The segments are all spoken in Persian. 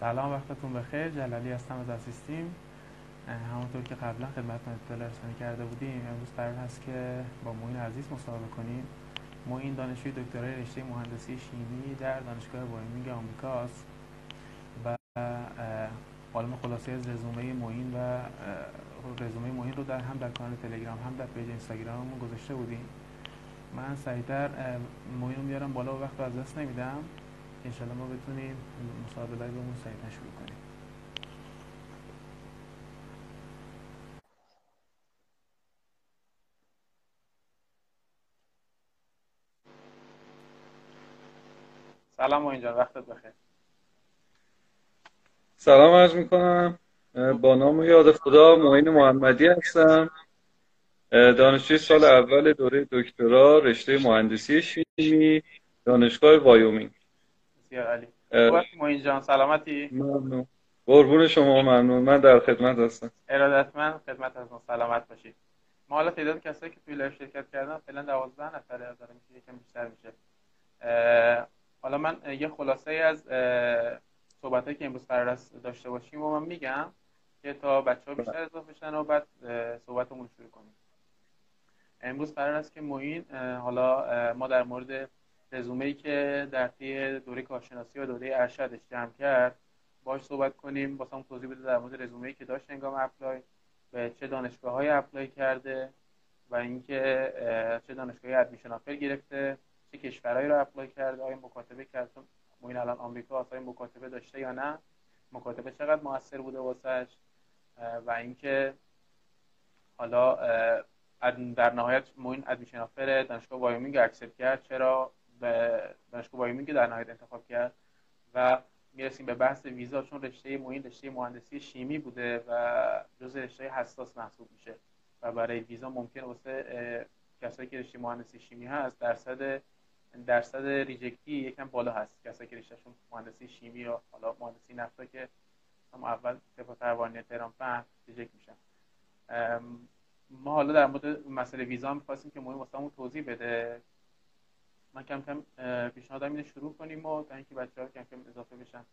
سلام وقتتون بخیر. جلالی هستم از اسیستیم. همونطور که قبلا خدمتتون اطلاع رسانی کرده بودیم امروز قرار هست که با معین عزیز مصاحبه کنیم. معین دانشجوی دکترای رشته مهندسی شیمی در دانشگاه وایومینگ آمریکاست و حالا خلاصه از رزومه معین و رزومه معین رو در هم در کانال تلگرام هم در page اینستاگراممون گذاشته بودیم. من سریعتر موین رو میارم بالا و وقت از دست نمیدم. انشالله ما بتونیم مصاحبه لایومون سریعتر شروع کنیم. سلام موین جان وقتت بخیر. سلام عرض می‌کنم. با نام یاد خدا معین محمدی هستم. دانشجوی سال اول دوره دکترا رشته مهندسی شیمی دانشگاه وایومینگ. بسیار عالی خوبی جان سلامتی؟ ممنون. قربون شما ممنون. من در خدمت هستم. ارادتمند خدمت از سلامت باشید. ما حالا تعداد کسایی که توی live شرکت کردن فعلا 12 نفره از میشه یکم بیشتر میشه. حالا من یه خلاصه از صحبتایی که امروز قرار است داشته باشیم و من میگم که تا بچه ها بیشتر اضافه بشن و بعد صحبتمون شروع کنیم. امروز قرار است که معین حالا ما در مورد رزومه ای که در طی دوره کارشناسی و دوره ارشدش جمع کرد باش صحبت کنیم واسه توضیح بده در مورد رزومه ای که داشت هنگام apply به چه دانشگاه های apply کرده و اینکه چه دانشگاهی admission offer گرفته چه کشورهایی رو apply کرده آیا مکاتبه کرده معین الان آمریکا آیا مکاتبه داشته یا نه؟ مکاتبه چقدر موثر بوده واسش؟ و اینکه حالا در نهایت معین admission offer دانشگاه وایومینگ accept کرد چرا؟ به دانشگاه وایومینگ در نهایت انتخاب کرد و می‌رسیم به بحث ویزا چون رشته معین رشته مهندسی شیمی بوده و جز رشته حساس محسوب میشه. و برای ویزا ممکن واسه کسایی که رشته مهندسی شیمی هست درصد درصد ریجکتی یکم بالا هست. کسایی که رشتهشون مهندسی شیمی یا حالا مهندسی نفتا که هم اول طبق پروانه تهران فهم ریجکت میشن. ما حالا در مورد مسئله ویزا می‌خواستیم که مهم واسه توضیح بده. من کم کم پیشنهادم اینه شروع کنیم و تا اینکه بچه‌ها کم کم اضافه بشن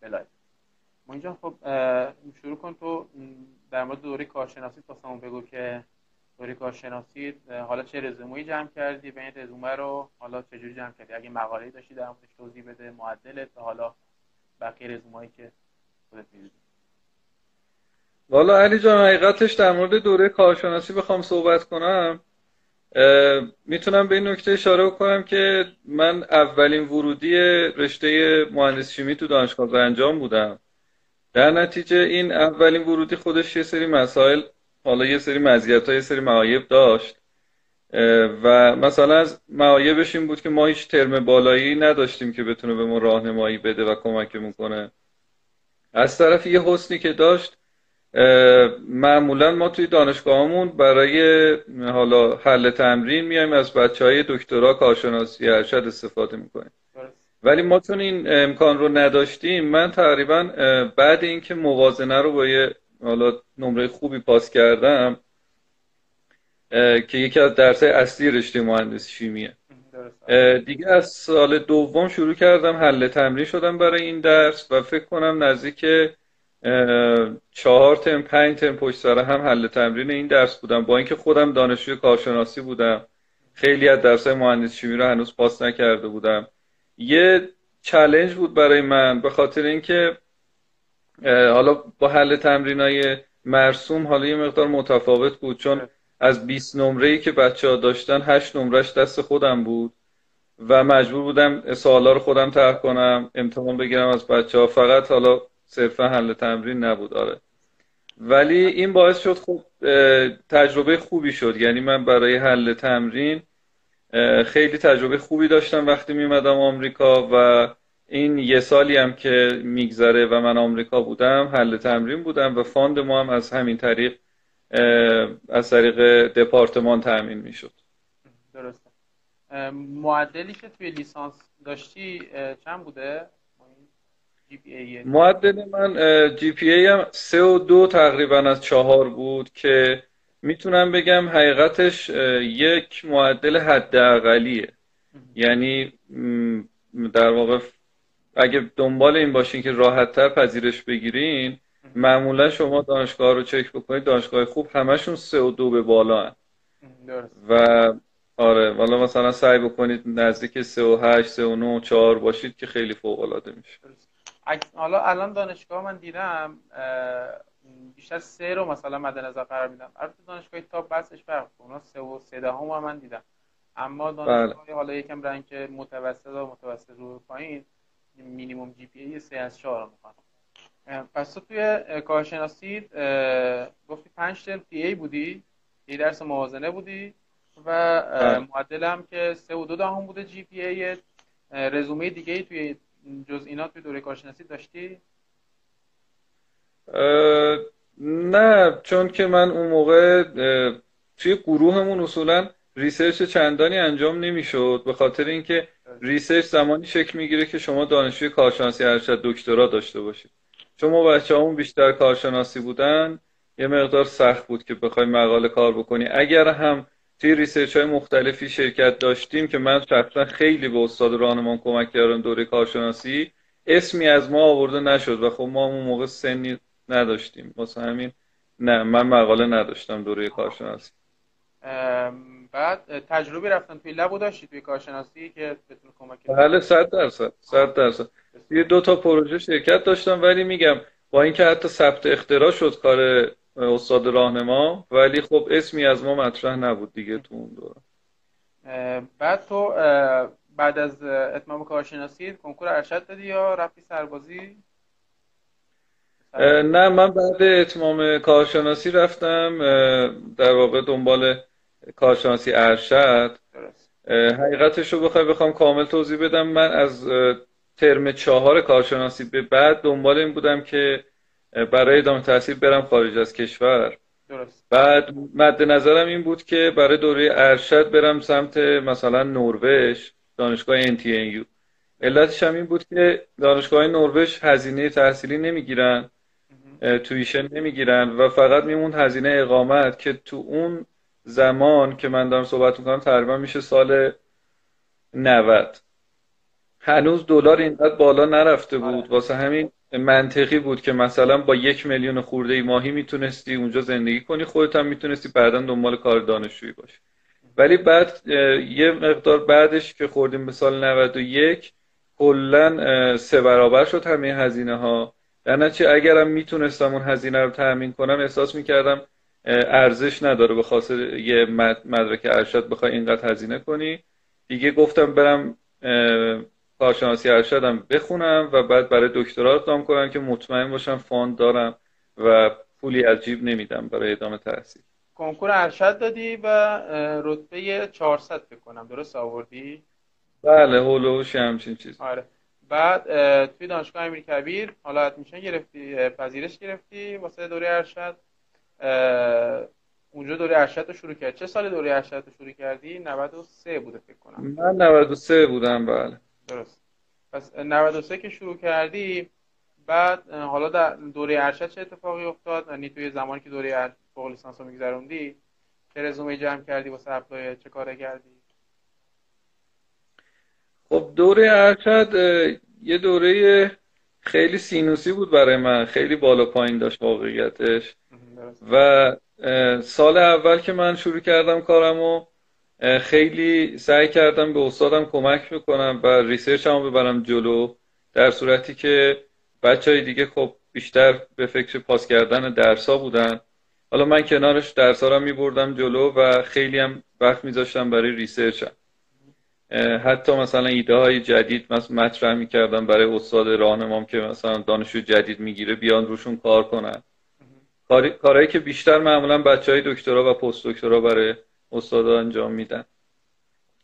به لایو. ما اینجا خب شروع کن تو در مورد دوره کارشناسی واسمون بگو که دوره کارشناسی حالا چه رزومه‌ای جمع کردی؟ به این رزومه رو حالا چه جوری جمع کردی؟ اگه مقاله‌ای داشتی در موردش توضیح بده معدلت و حالا بقیه رزومه‌ای که خودت می‌دونی. والا علی جان حقیقتش در مورد دوره کارشناسی بخوام صحبت کنم. می‌تونم به این نکته اشاره کنم که من اولین ورودی رشته مهندسی شیمی تو دانشگاه انجام بودم. در نتیجه این اولین ورودی خودش یه سری مسائل حالا یه سری مزیت یه سری معایب داشت. و مثلا از معایبش این بود که ما هیچ ترم بالایی نداشتیم که بتونه به ما راهنمایی بده و کمکمون کنه. از طرف یه حسنی که داشت معمولا ما توی دانشگاهمون برای حالا حل تمرین میایم از بچه های دکترا کارشناسی ارشد استفاده می‌کنیم. ولی ما چون این امکان رو نداشتیم من تقریبا بعد اینکه موازنه رو با یه حالا نمره خوبی پاس کردم که یکی از درس اصلی رشته مهندسی شیمیه. دیگه از سال دوم شروع کردم حل تمرین شدم برای این درس و فکر کنم نزدیک چهار ترم پنج ترم پشت سر هم حل تمرین این درس بودم. با اینکه خودم دانشجوی کارشناسی بودم خیلی از درس مهندسی شیمی رو هنوز پاس نکرده بودم. یه چلنج بود برای من به خاطر اینکه حالا با حل تمرین های مرسوم حالا یه مقدار متفاوت بود چون از 20 نمره ای که بچه ها داشتن 8 نمرش دست خودم بود و مجبور بودم سوالا رو خودم طرح کنم امتحان بگیرم از بچه ها فقط حالا صرفا حل تمرین نبود آره. ولی این باعث شد خوب تجربه خوبی شد. یعنی من برای حل تمرین خیلی تجربه خوبی داشتم وقتی میمدم آمریکا و این یه سالی هم که میگذره و من آمریکا بودم حل تمرین بودم و fund ما هم از همین طریق از طریق دپارتمان تامین می‌شد. درسته. معدلی که توی لیسانس داشتی چند بوده؟ معدل من GPA هم سه و دو تقریبا از چهار بود که می‌تونم بگم حقیقتش یک معدل حداقلیه. یعنی در واقع اگه دنبال این باشین که راحتتر پذیرش بگیرین معمولا شما دانشگاه رو چک بکنید دانشگاه خوب همشون سه و دو به بالا هن. و آره والا مثلا سعی بکنید نزدیک سه و هشت سه و نو چهار باشید که خیلی فوق العاده میشه. حالا الان دانشگاه من دیدم بیشتر سه رو مثلا مد نظر قرار میدم البته دانشگاه top بسش فرق اونا سه و سه دهم من دیدم اما دانشگاه بله. حالا یکم rank متوسط و متوسط رو پایین minimum GPA 3 از 4 رو می‌خوان پس تو توی کارشناسی گفتی 5 ترم TA بودی یه درس موازنه بودی و بله. معدل هم که 3 و 2 دهم بوده GPA رزومه دیگه ای توی جز اینا توی دوره کارشناسی داشتی؟ نه چون که من اون موقع توی گروهمون اصولا research چندانی انجام نمی‌شد به خاطر اینکه research زمانی شکل می‌گیره که شما دانشجوی کارشناسی ارشد دکترا داشته باشید. شما بچه همون بیشتر کارشناسی بودن یه مقدار سخت بود که بخوای مقاله کار بکنی. اگر هم توی research های مختلفی شرکت داشتیم که من شخصا خیلی به استاد راهنمان کمک کردم دوره کارشناسی. اسمی از ما آورده نشد و خب ما اون موقع سنی نداشتیم. واسه همین نه من مقاله نداشتم دوره کارشناسی. بعد تجربه رفتن توی لبو داشتی توی کارشناسی که بتونه کمک بله صد درصد صد درصد. یه دو تا پروژه شرکت داشتم ولی میگم با اینکه حتی ثبت اختراع شد کار استاد راهنما ولی خب اسمی از ما مطرح نبود دیگه تو اون دوره بعد تو بعد از اتمام کارشناسی کنکور ارشد دادی یا رفتی سربازی؟ نه من بعد اتمام کارشناسی رفتم در واقع دنبال کارشناسی ارشد. حقیقتش رو بخوای بخوام کامل توضیح بدم من از ترم چهار کارشناسی به بعد دنبال این بودم که برای ادامه تحصیل برم خارج از کشور. درست. بعد مد نظرم این بود که برای دوره ارشد برم سمت مثلا نروژ دانشگاه NTNU علتش هم این بود که دانشگاه نروژ هزینه تحصیلی نمی‌گیرن تویشن نمی‌گیرن و فقط میمون هزینه اقامت که تو اون زمان که من دارم صحبت می‌کنم تقریبا میشه سال 90 هنوز دلار اینقدر بالا نرفته بود. آره. واسه همین منطقی بود که مثلا با یک میلیون خورده ماهی می‌تونستی اونجا زندگی کنی خودت هم می‌تونستی بعدا دنبال کار دانشجویی باشی. ولی بعد یه مقدار بعدش که خوردیم به سال 91 کلا سه برابر شد همه هزینه ها در نتیجه اگرم می‌تونستم اون هزینه رو تأمین کنم احساس می‌کردم ارزش نداره به خاطر یه مدرک ارشد بخوای اینقدر هزینه کنی. دیگه گفتم برم کارشناسی ارشدم بخونم و بعد برای دکترا اقدام کنم که مطمئن باشم فاند دارم و پولی از جیب نمیدم برای ادامه تحصیل. کنکور ارشد دادی و رتبه 400 بکنم درست آوردی؟ بله هولوش همچین چیز آره. بعد توی دانشگاه امیر کبیر حالا میشه گرفتی؟ پذیرش گرفتی واسه دوره ارشد؟ اونجا دوره ارشد رو شروع کرد چه سال دوره ارشد رو شروع کردی؟ 93 بوده فکر کنم. من 93 بودم بله. درست. پس 93 که شروع کردی بعد حالا در دوره ارشد چه اتفاقی افتاد؟ یعنی توی زمانی که دوره فوق لیسانس رو میگذروندی چه رزومه جمع کردی؟ واسه اپلای چه کاره کردی؟ خب دوره ارشد یه دوره خیلی سینوسی بود برای من. خیلی بالا پایین داشت واقعیتش. و سال اول که من شروع کردم کارم و خیلی سعی کردم به استادم کمک می‌کنم و research هم ببرم جلو در صورتی که بچه های دیگه خب بیشتر به فکر پاس کردن درس ها بودن. حالا من کنارش درس ها رو میبردم جلو و خیلی هم وقت میذاشتم برای research م. حتی مثلا ایده های جدید مثلا مطرح می‌کردم برای استاد راهنمام که مثلا دانشجو جدید می‌گیره بیان روشون کار کنن. کارهایی که بیشتر معمولا بچه های دکترا و پست دکترا برای استادا انجام میدن.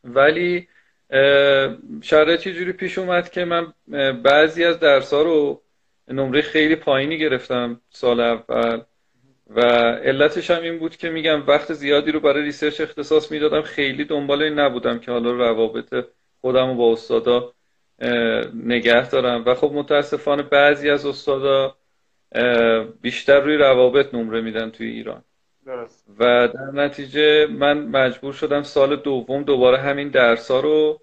ولی شرایط یه جوری پیش اومد که من بعضی از درس ها رو نمره خیلی پایینی گرفتم سال اول و علتش هم این بود که میگم وقت زیادی رو برای ریسرچ اختصاص می‌دادم. خیلی دنبال این نبودم که حالا روابط خودم رو با استادا نگه دارم. و خب متاسفانه بعضی از استادا بیشتر روی روابط نمره میدن توی ایران. درست. و در نتیجه من مجبور شدم سال دوم دوباره همین درس ها رو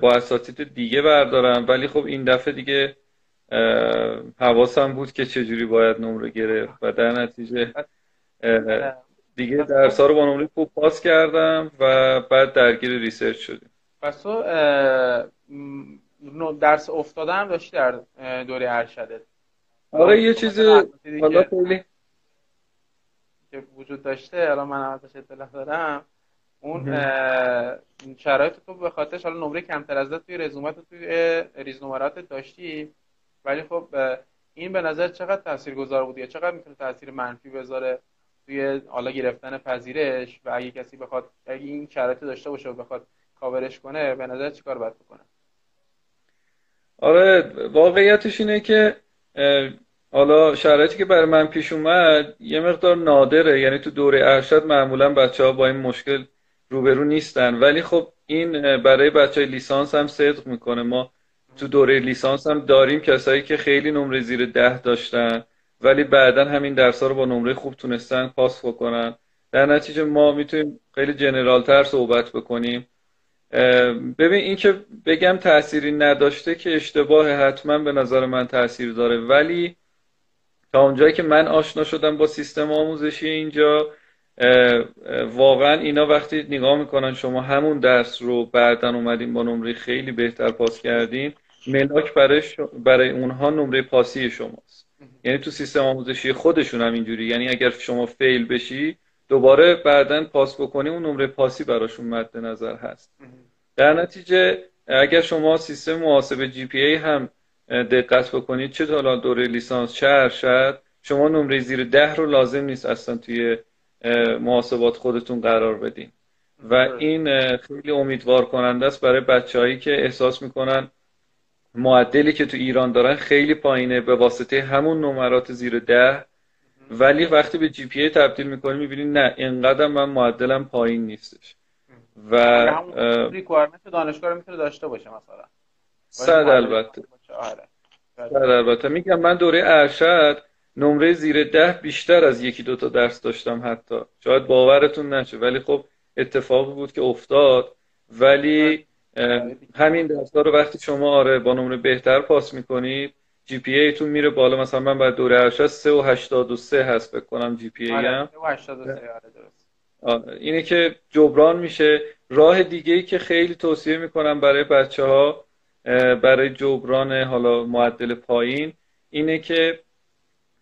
با اساتید دیگه بردارم. ولی خب این دفعه دیگه حواسم بود که چجوری باید نمره گرفت. و در نتیجه دیگه درس ها رو با نمره خوب پاس کردم و بعد درگیر ریسرچ شدیم. پس تو درس افتاده هم داشتی در دوره ارشدت؟ آره یه چیزی حالا خیلی که وجود داشته حالا من ازش اطلاع دارم اون شرایط تو به خاطر حالا نمره کمتر از توی رزومت توی ریزنمرات داشتی ولی خب این به نظر چقدر تاثیرگذار بود یا چقدر می‌تونه تاثیر منفی بذاره توی حالا گرفتن پذیرش و اگه کسی بخواد اگه این شرایط داشته باشه و بخواد کاورش کنه به نظر چیکار باید بکنه؟ آره واقعیتش اینه که حالا شرایطی که برای من پیش اومد یه مقدار نادره. یعنی تو دوره ارشد معمولا بچه ها با این مشکل روبرو نیستن. ولی خب این برای بچه های لیسانس هم صدق می‌کنه. ما تو دوره لیسانس هم داریم کسایی که خیلی نمره زیر ده داشتن ولی بعدا همین درس ها رو با نمره خوب تونستن پاس بکنن. در نتیجه ما می‌تونیم خیلی جنرال تر صحبت بکنیم. ببین این که بگم تأثیری نداشته که اشتباه حتما به نظر من تاثیر داره. ولی تا اونجایی که من آشنا شدم با سیستم آموزشی اینجا واقعا اینا وقتی نگاه می‌کنن شما همون درس رو بعدا اومدین با نمره خیلی بهتر پاس کردین. ملاک برای, برای اونها نمره پاسی شماست. یعنی تو سیستم آموزشی خودشون هم اینجوری. یعنی اگر شما فیل بشی دوباره بعدا پاس بکنی اون نمره پاسی براشون مد نظر هست. در نتیجه اگر شما سیستم محاسبه جی پی ای هم دقت بکنید. چه حالا دوره لیسانس؟ چه ارشد شما نمره زیر ده رو لازم نیست اصلا توی محاسبات خودتون قرار بدین. و این خیلی امیدوار کننده است برای بچههایی که احساس می‌کنن معدلی که تو ایران دارن خیلی پایینه به واسطه همون نمرات زیر ده. ولی وقتی به GPA تبدیل می‌کنی می‌بینی نه اینقدر من معدلم پایین نیستش. و requirement دانشگاه رو می‌تونه داشته باشه مثلا. صد البته. صد البته میگم من دوره ارشد نمره زیر ده بیشتر از یکی دوتا درس داشتم حتی. شاید باورتون نشه ولی خب اتفاقی بود که افتاد. ولی همین درس رو وقتی شما آره با نمره بهتر پاس می‌کنید جی پی ای تون میره بالا. مثلا من بعد دوره ارشد 3 و 83 هست فکر کنم جی پی ای هم اینه که جبران میشه. راه دیگه ای که خیلی توصیه می‌کنم برای بچه ها برای جبران حالا معدل پایین اینه که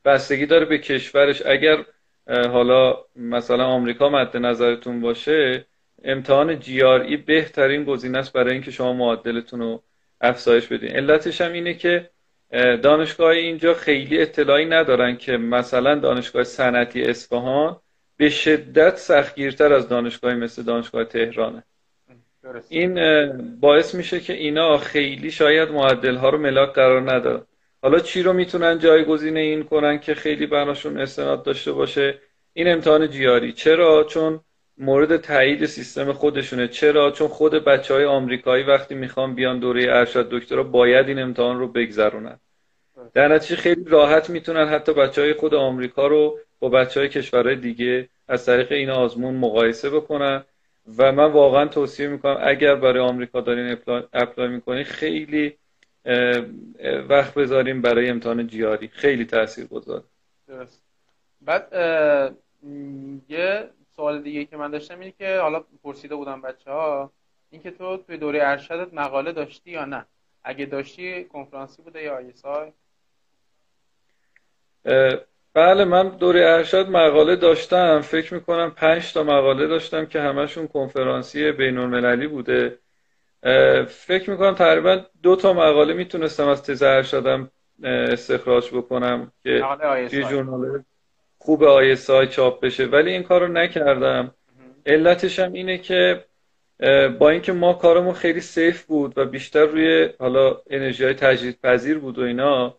بستگی داره به کشورش. اگر حالا مثلا آمریکا مد نظرتون باشه امتحان جی آر ای بهترین گزینه است برای اینکه شما معدلتون رو افزایش بدین. علتش هم اینه که دانشگاه اینجا خیلی اطلاعی ندارن که مثلا دانشگاه صنعتی اصفهان به شدت سختگیرتر از دانشگاهی مثل دانشگاه تهرانه. این باعث میشه که اینا خیلی شاید معدل ها رو ملاک قرار ندارن حالا چی رو می‌تونن جایگزین این کنن که خیلی براشون استناد داشته باشه؟ این امتحان جیاری. چرا؟ چون مورد تایید سیستم خودشونه. چرا؟ چون خود بچه های آمریکایی وقتی می‌خوان بیان دوره ارشد دکترا باید این امتحان رو بگذرونن. در نتیجه خیلی راحت می‌تونن حتی بچه های خود آمریکا رو با بچه های کشورهای دیگه از طریق این آزمون مقایسه بکنن. و من واقعا توصیه می‌کنم اگر برای آمریکا دارین اپلای می‌کنین خیلی وقت بذاریم برای امتحان جیاری. خیلی تاثیر گذار درست. بعد یه سوال دیگه که من داشتم اینه که حالا پرسیده بودم بچه ها اینکه تو توی دوره ارشدت مقاله داشتی یا نه؟ اگه داشتی کنفرانسی بوده یا آیسای بله من دوره ارشد مقاله داشتم. فکر می‌کنم پنج تا مقاله داشتم که همشون کنفرانسی بین المللی بوده فکر می‌کنم تقریبا دو تا مقاله می‌تونستم از تز ارشدم استخراج بکنم که توی جورنال خوب آیسای چاپ بشه. ولی این کار رو نکردم علتش هم اینه که با اینکه ما کارمون خیلی سیف بود و بیشتر روی حالا انرژی های تجدید پذیر بود و اینا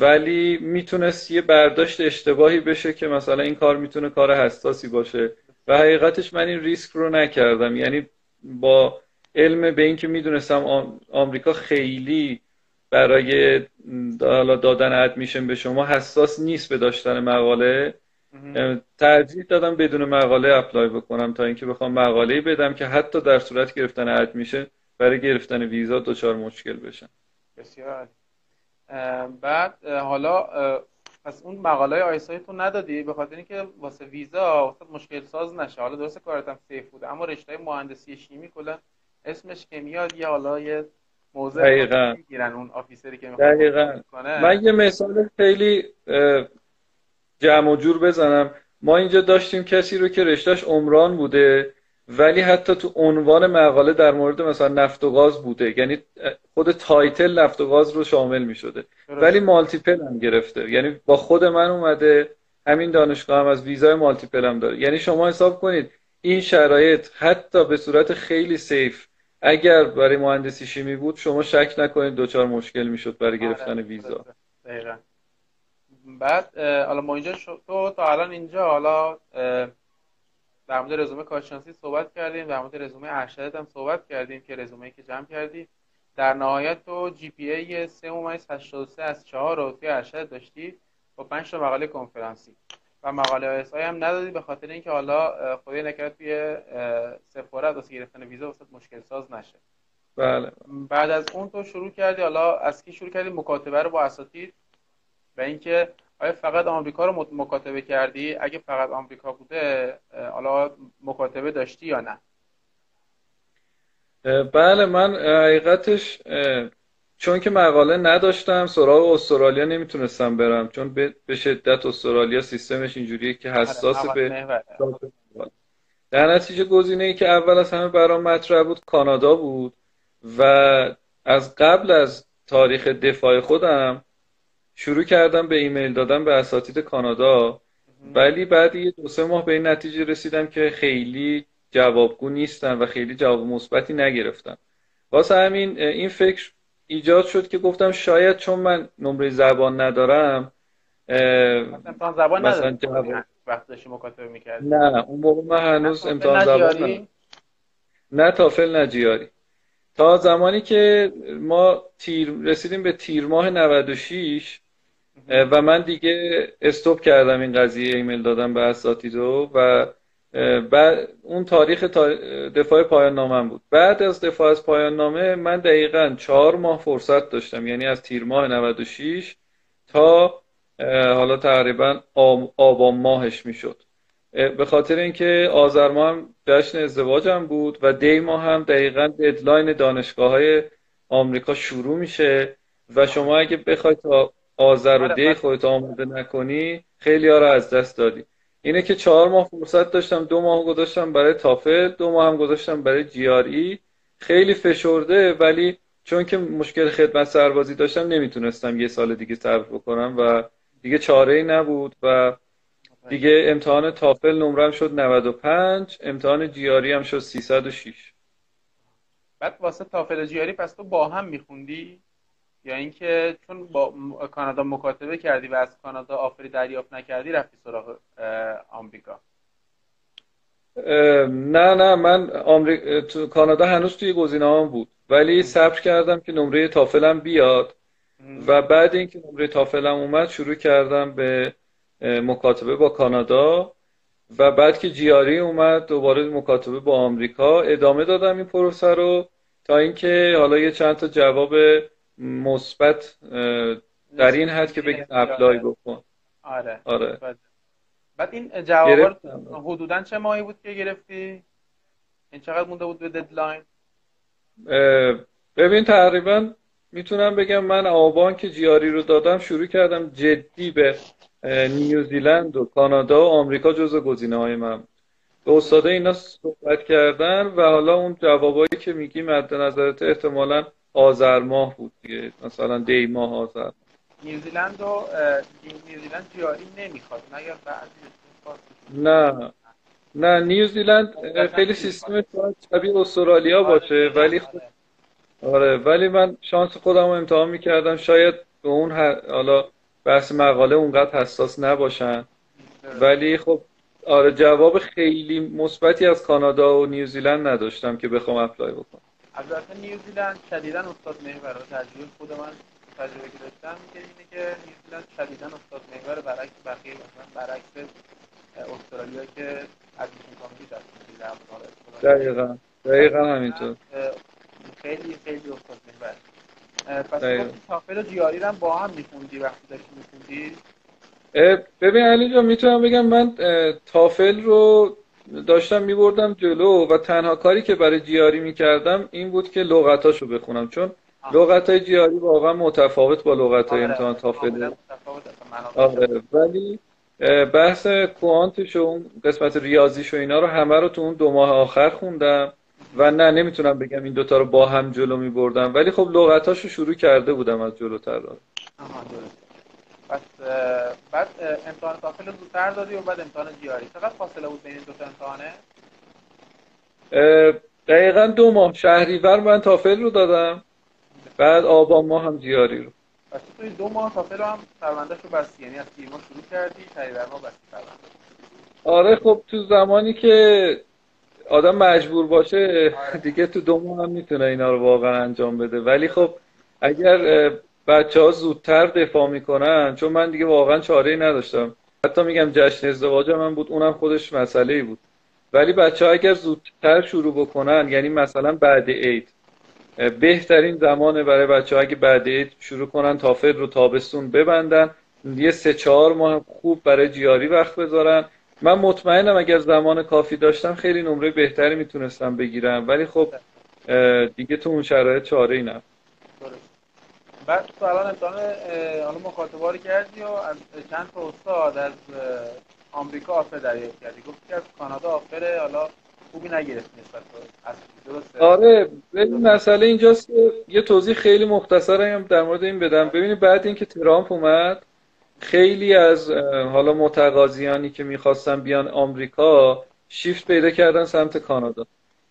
ولی می‌تونست یه برداشت اشتباهی بشه که مثلا این کار می‌تونه کار حساسی باشه. و حقیقتش من این ریسک رو نکردم. یعنی با علم به اینکه می‌دونستم آمریکا خیلی برای دادن ادمیشن به شما حساس نیست به داشتن مقاله. ترجیح دادم بدون مقاله اپلای بکنم تا اینکه بخوام مقاله بدم که حتی در صورت گرفتن ادمیشن برای گرفتن ویزا دچار مشکل بشن بسیار بعد حالا پس اون مقاله آیسای تو ندادی؟ به خاطر اینکه واسه ویزا واسه مشکل ساز نشه. حالا درست کارت هم سیف بوده اما رشته مهندسی شیمی کلا اسمش که میاد یه حالا یه دقیقاً. می‌گیرن اون officer ی که دقیقاً. من یه مثال خیلی جمع و جور بزنم. ما اینجا داشتیم کسی رو که رشته‌ش عمران بوده. ولی حتی تو عنوان مقاله در مورد مثلا نفت و گاز بوده. یعنی خود title نفت و گاز رو شامل می شده ولی multiple هم گرفته. یعنی با خود من اومده همین دانشگاه هم از ویزای multiple هم داره. یعنی شما حساب کنید این شرایط حتی به صورت خیلی سیف اگر برای مهندسی شیمی بود شما شک نکنید دوچار مشکل می‌شد برای آره، گرفتن ویزا. دقیقا. بعد حالا ما اینجا تو تا الان اینجا حالا در مورد رزومه کارشناسی صحبت کردیم در مورد رزومه ارشدت هم صحبت کردیم که رزومه که جمع کردی در نهایت تو جی پی ای 3.83 از 4 رو توی ارشد داشتی با 5 تا مقاله کنفرانسی. و مقاله اس هم ندادی به خاطر اینکه حالا خدای نکرد توی سفارت واسه گرفتن ویزا واسه مشکل ساز نشه. بله. بعد از اون تو شروع کردی حالا از کی شروع کردی؟ مکاتبه رو با اساتید. و اینکه آیا فقط آمریکا رو مکاتبه کردی؟ اگه فقط آمریکا بوده حالا مکاتبه داشتی یا نه؟ بله من حقیقتش چون که مقاله نداشتم سراغ استرالیا نمی‌تونستم برم چون به شدت استرالیا سیستمش اینجوریه که آره، حساس به در نتیجه گزینه ای که اول از همه برام مطرح بود کانادا بود و از قبل از تاریخ دفاع خودم شروع کردم به ایمیل دادن به اساتید کانادا ولی بعد یه دو سه ماه به این نتیجه رسیدم که خیلی جوابگو نیستن و خیلی جواب مثبتی نگرفتن. واسه همین این فکر ایجاد شد که گفتم شاید چون من نمره زبان ندارم امتحان زبان مثلا جواب... وقت داشتی مکاتبه می‌کردی. نه اون موقع من هنوز امتحان زبان نه تافل نجیاری. تا زمانی که ما تیر رسیدیم به تیر ماه 96 و من دیگه استوب کردم این قضیه ایمیل دادم به اساتیدو و بعد اون تاریخ دفاع پایان نامه بود. بعد از دفاع از پایان نامه من دقیقا چهار ماه فرصت داشتم یعنی از تیر ماه 96 تا حالا تقریبا آبان ماهش می‌شد. به خاطر اینکه آذر ماه هم جشن ازدواجم بود و دی ماه هم دقیقا ددلاین دانشگاه های آمریکا شروع میشه و شما اگه بخوای تا آذر و آره، دی خودت آماده نکنی خیلی ها رو از دست دادی. اینه که چهار ماه فرصت داشتم دو ماه گذاشتم برای تافل دو ماه هم گذاشتم برای جی آر ای. خیلی فشرده ولی چون که مشکل خدمت سربازی داشتم نمی‌تونستم یه سال دیگه صبر بکنم و دیگه چاره ای نبود و دیگه امتحان تافل نمرم شد 95 امتحان جیاری هم شد 306 بعد واسه تافل جیاری پس تو با هم میخوندی؟ یا اینکه چون با کانادا مکاتبه کردی و از کانادا آفری دریافت نکردی رفتی سراغ آمریکا. نه نه من آمریکا تو کانادا هنوز توی گزینه بود. ولی صبر کردم که نمره تافلم بیاد و بعد اینکه نمره تافلم اومد شروع کردم به مکاتبه با کانادا و بعد که جیاری اومد دوباره مکاتبه با آمریکا. ادامه دادم این پروسه رو تا اینکه حالا یه چند تا جواب مثبت در این حد که بگید apply بکن. آره. آره. بعد این جواب حدودا چه ماهی بود که گرفتی؟ این چقدر مونده بود به deadline ببین تقریبا می‌تونم بگم من آبان که GRE رو دادم شروع کردم جدی به نیوزیلند و کانادا و آمریکا جزو گزینه های من به استاده اینا صحبت کردن و حالا اون جوابایی که میگی مد نظرت احتمالا آذر ماه بود دیگه. مثلا دی ماه آذر نیوزیلند و نیوزیلند جیاری نمی‌خواد. مگر بعضی نه. نه نیوزیلند خیلی سیستم شبیه استرالیا باشه ولی خود آره ولی من شانس خودم رو امتحان می‌کردم. شاید به اون حالا بحث مقاله اونقدر حساس نباشن. ولی خب آره جواب خیلی مثبتی از کانادا و نیوزیلند نداشتم که بخوام apply بکنم. البته نیوزیلند شدیدا استاد محور تجربه خود من تجربه که داشتم که اینه که نیوزیلند شدیدا استاد محور برعکس بقیه مثلا برعکس استرالیا که از کاملی دست دقیقا. دقیقا همینطور. خیلی خیلی استاد محور. پس تافل و GRE رو با هم میخوندی وقتی داشتی میخوندی؟ ببین علی جان می‌تونم بگم من تافل رو داشتم میبردم جلو و تنها کاری که برای جیاری می‌کردم این بود که لغتاشو بخونم. چون لغت های جیاری واقعا متفاوت با لغت های امتحان تافل. آره ولی بحث کوانتش و اون قسمت ریاضیش و اینا رو همه رو تو اون دو ماه آخر خوندم و نه نمی‌تونم بگم این دوتا رو با هم جلو میبردم. ولی خب لغتاشو شروع کرده بودم از جلوتر. رو پس بعد امتحان تافل رو زودتر دادی و بعد امتحان جیاری. چقدر فاصله بود بین این دو تا امتحانه؟ دقیقا دو ماه. شهریور من تافل رو دادم. بعد آبان ماه هم جیاری رو. پس توی دو ماه تافل هم پروندهش رو بستی. یعنی از ماه شروع کردی شهریور ماه بستی پرونده. آره خب تو زمانی که آدم مجبور باشه آره. دیگه تو دو ماه هم می‌تونه اینا رو واقعا انجام بده. ولی خب اگر بچه ها زودتر دفاع می‌کنن چون من دیگه واقعا چاره ای نداشتم. حتی میگم جشن ازدواج من بود اونم خودش مسئله ای بود. ولی بچه ها اگر زودتر شروع بکنن یعنی مثلا بعد عید بهترین زمانه برای بچه ها اگه بعد عید شروع کنن تافل رو تابستون ببندن. یه سه چهار ماه خوب برای جیاری وقت بذارن. من مطمئنم اگر زمان کافی داشتم خیلی نمره بهتری می‌تونستم بگیرم. ولی خب دیگه تو اون شرایط چاره ای نه بعد تو الان امتحان حالا مخاطبه کردی و از چند تا استاد از آمریکا آفر دریافت کردی. گفتی از کانادا آفره حالا خوبی نگرفت نسبت درسته؟ آره ببین مسئله اینجاست که یه توضیح خیلی مختصر هم در مورد این بدم. ببینید بعد اینکه ترامپ اومد خیلی از حالا متقاضیانی که می‌خواستن بیان آمریکا شیفت پیدا کردن سمت کانادا.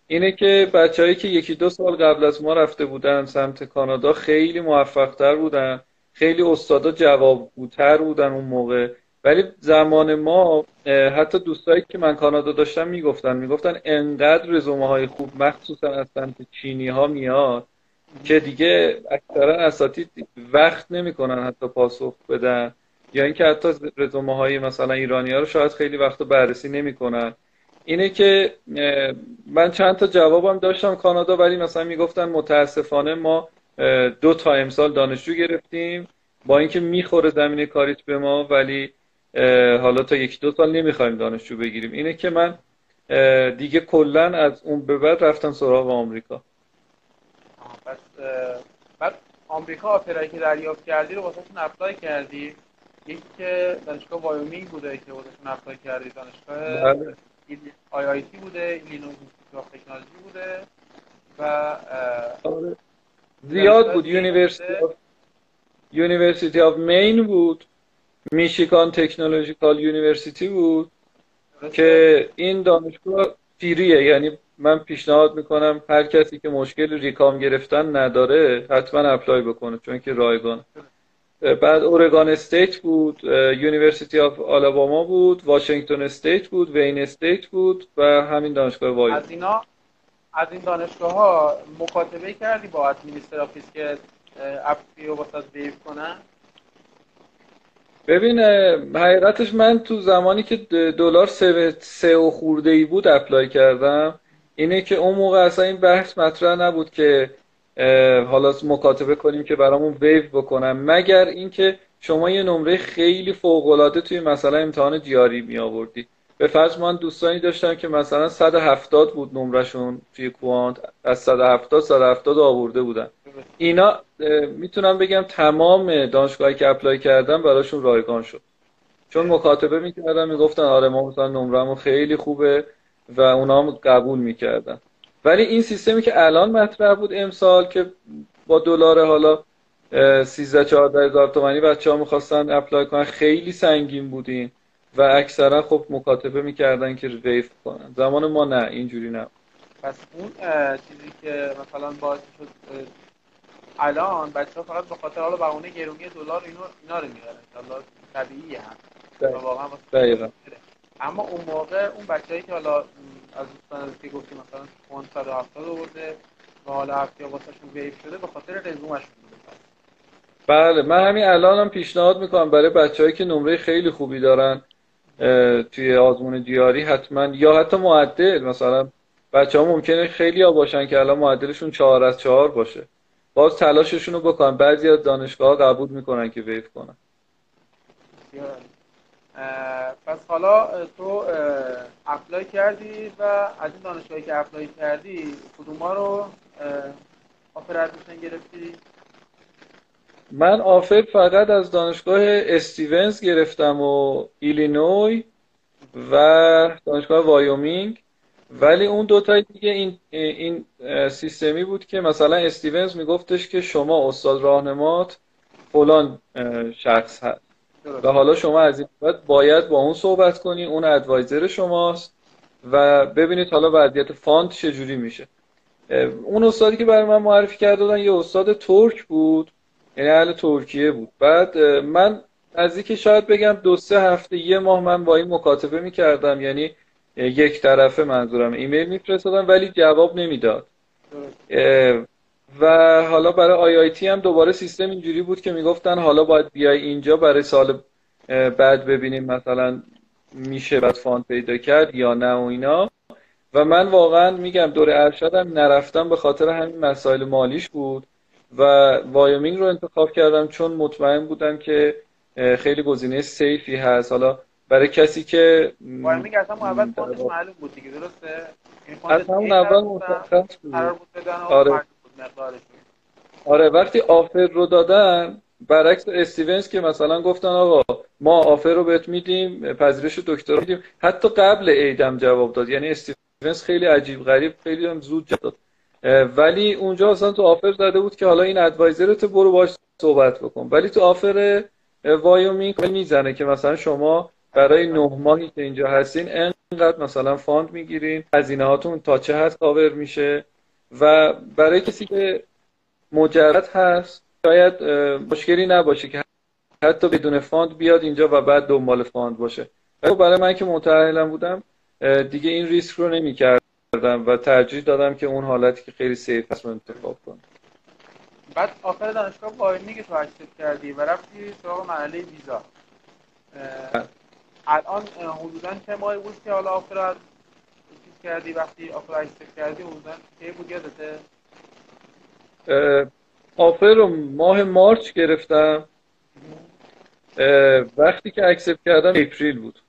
اینه که بچههایی که یکی دو سال قبل از ما رفته بودن سمت کانادا خیلی موفقتر بودن. خیلی استادا جوابگوتر بودن اون موقع. ولی زمان ما حتی دوستایی که من کانادا داشتم می‌گفتن می‌گفتن انقدر رزومه های خوب مخصوصا از سمت چینی ها میاد که دیگه اکثرا اساتید وقت نمی‌کنن حتی پاسخ بدن. یا اینکه حتی رزومه های مثلا ایرانی ها رو شاید خیلی وقت بررسی نمی‌کنن. اینه که من چند تا جوابم داشتم کانادا ولی مثلا می‌گفتن متاسفانه ما دو تا امسال دانشجو گرفتیم. با اینکه می‌خوره زمینه کاریت به ما ولی حالا تا یک دو سال نمی‌خوایم دانشجو بگیریم. اینه که من دیگه کلا از اون به بعد رفتم سراغ آمریکا. پس بعد آمریکا آپرایی که دریافت کردی رو واسهشون اپلای کردی؟ یکی که دانشگاه وایومینگ بوده که واسه‌شون apply کردی دانشگاه؟ بله. IIT بوده Institute تکنولوژی بوده و آره. زیاد بود. University of Maine بود. Michigan Technological University بود. که این دانشگاه free یه. یعنی من پیشنهاد می‌کنم هر کسی که مشکل recom گرفتن نداره حتما apply بکنه چون که رایگان بعد Oregon State بود University of Alabama بود Washington State بود Wayne State بود و همین دانشگاه وای. از اینا از این دانشگاه ها مکاتبه کردی با admission office که apply و واسه waive کنن؟ ببین حقیقتش من تو زمانی که دلار سه و خورده ای بود apply کردم اینه که اون موقع اصلا این بحث مطرح نبود که حالا مکاتبه کنیم که برامون ویو بکنن. مگر اینکه شما یه نمره خیلی فوق العاده توی مثلا امتحان جیاری می آوردی. به فرض من دوستانی داشتم که مثلا 170 بود نمرشون توی کوانت. از 170 170 آورده بودن. اینا می‌تونم بگم تمام دانشگاهی که اپلای کردم براشون رایگان شد. چون مکاتبه می‌کردن می‌گفتن آره ما مثلا نمرمون خیلی خوبه و اونا هم قبول می‌کردن. ولی این سیستمی که الان مطرح بود امسال که با دلار حالا 13 14 هزار تومانی بچه ها می‌خواستن اپلای کنن خیلی سنگین بودین و اکثرا خب مکاتبه می‌کردن که ویف کنن. زمان ما نه اینجوری نه پس اون چیزی که مثلا باعث شد الان بچه ها فقط به خاطر حالا بهونه گرونی دلار اینو اینا رو میارن حالا طبیعیه هم. واقعا اما اون موقع اون بچه‌ای که حالا از دوستان که گفتی مثلا فون 170 آورده و حالا هفته واسهشون ویو شده به خاطر رزومش بوده بله من همین الانم پیشنهاد می‌کنم. برای بچههایی که نمره خیلی خوبی دارن توی آزمون دیاری حتما یا حتی معدل. مثلا بچه ها ممکنه خیلی ها باشن که الان معدلشون چهار از چهار باشه. باز تلاششون رو بکنن. بعضی از دانشگاه قبول می‌کنن که ویف کنن. پس حالا تو apply کردی و از این دانشگاهی که apply کردی کدوم رو آفر ادمیشن گرفتی؟ من offer فقط از دانشگاه استیونز گرفتم و ایلینوی و دانشگاه وایومینگ. ولی اون دوتای دیگه این این سیستمی بود که مثلا استیونز میگفتش که شما استاد راهنمات فلان شخص هست. و حالا شما از این بعد باید با اون صحبت کنی اون advisor شماست و ببینید حالا وضعیت fund چجوری میشه. اون استادی که برای من معرفی کرده بودن یه استاد ترک بود یعنی اهل ترکیه بود. بعد من نزدیک شاید بگم دو سه هفته یه ماه من با این مکاتبه می‌کردم یعنی یک طرفه منظورم ایمیل میفرستادم ولی جواب نمی‌داد. و حالا برای IIT هم دوباره سیستم اینجوری بود که می‌گفتن حالا باید بیای اینجا برای سال بعد ببینیم مثلا میشه بعد fund پیدا کرد یا نه و اینا. و من واقعا میگم دوره ارشدم نرفتم به خاطر همین مسائل مالیش بود و وایومینگ رو انتخاب کردم چون مطمئن بودم که خیلی گزینه safe ی هست. حالا برای کسی که وایومینگ اصلا اول fund ش معلوم بود دیگه درسته؟ از همون اول مشخص بود. آره. آره وقتی offer رو دادن برعکس استیونز که مثلا گفتن آقا ما offer رو بهت میدیم پذیرش دکترا میدیم. حتی قبل عیدم جواب داد. یعنی استیونز خیلی عجیب غریب خیلی هم زود جواب داد. ولی اونجا اصلا تو offer زده بود که حالا این advisor ت برو باش صحبت بکن. ولی تو offer وایومینگ می‌زنه که مثلا شما برای نه ماهی که اینجا هستین انقدر مثلا fund می‌گیرین هزینه هاتون تا چه حد کاور میشه. و برای کسی که مجرد هست شاید مشکلی نباشه که حتی بدون fund بیاد اینجا و بعد دنبال fund باشه. ولی برای من که متأهلم بودم دیگه این ریسک رو نمی کردم و ترجیح دادم که اون حالتی که خیلی safe هست رو انتخاب کنم. بعد آخر دانشگاه وایومینگ که تو accept کردی و رفتی سراغ مرحله ویزا. الان حدودا چه ماهی بود که حالا offer کردی وقتی offer accept کردی حدودا کی بود یادته؟ offer رو ماه March گرفتم. وقتی که accept کردم April بود.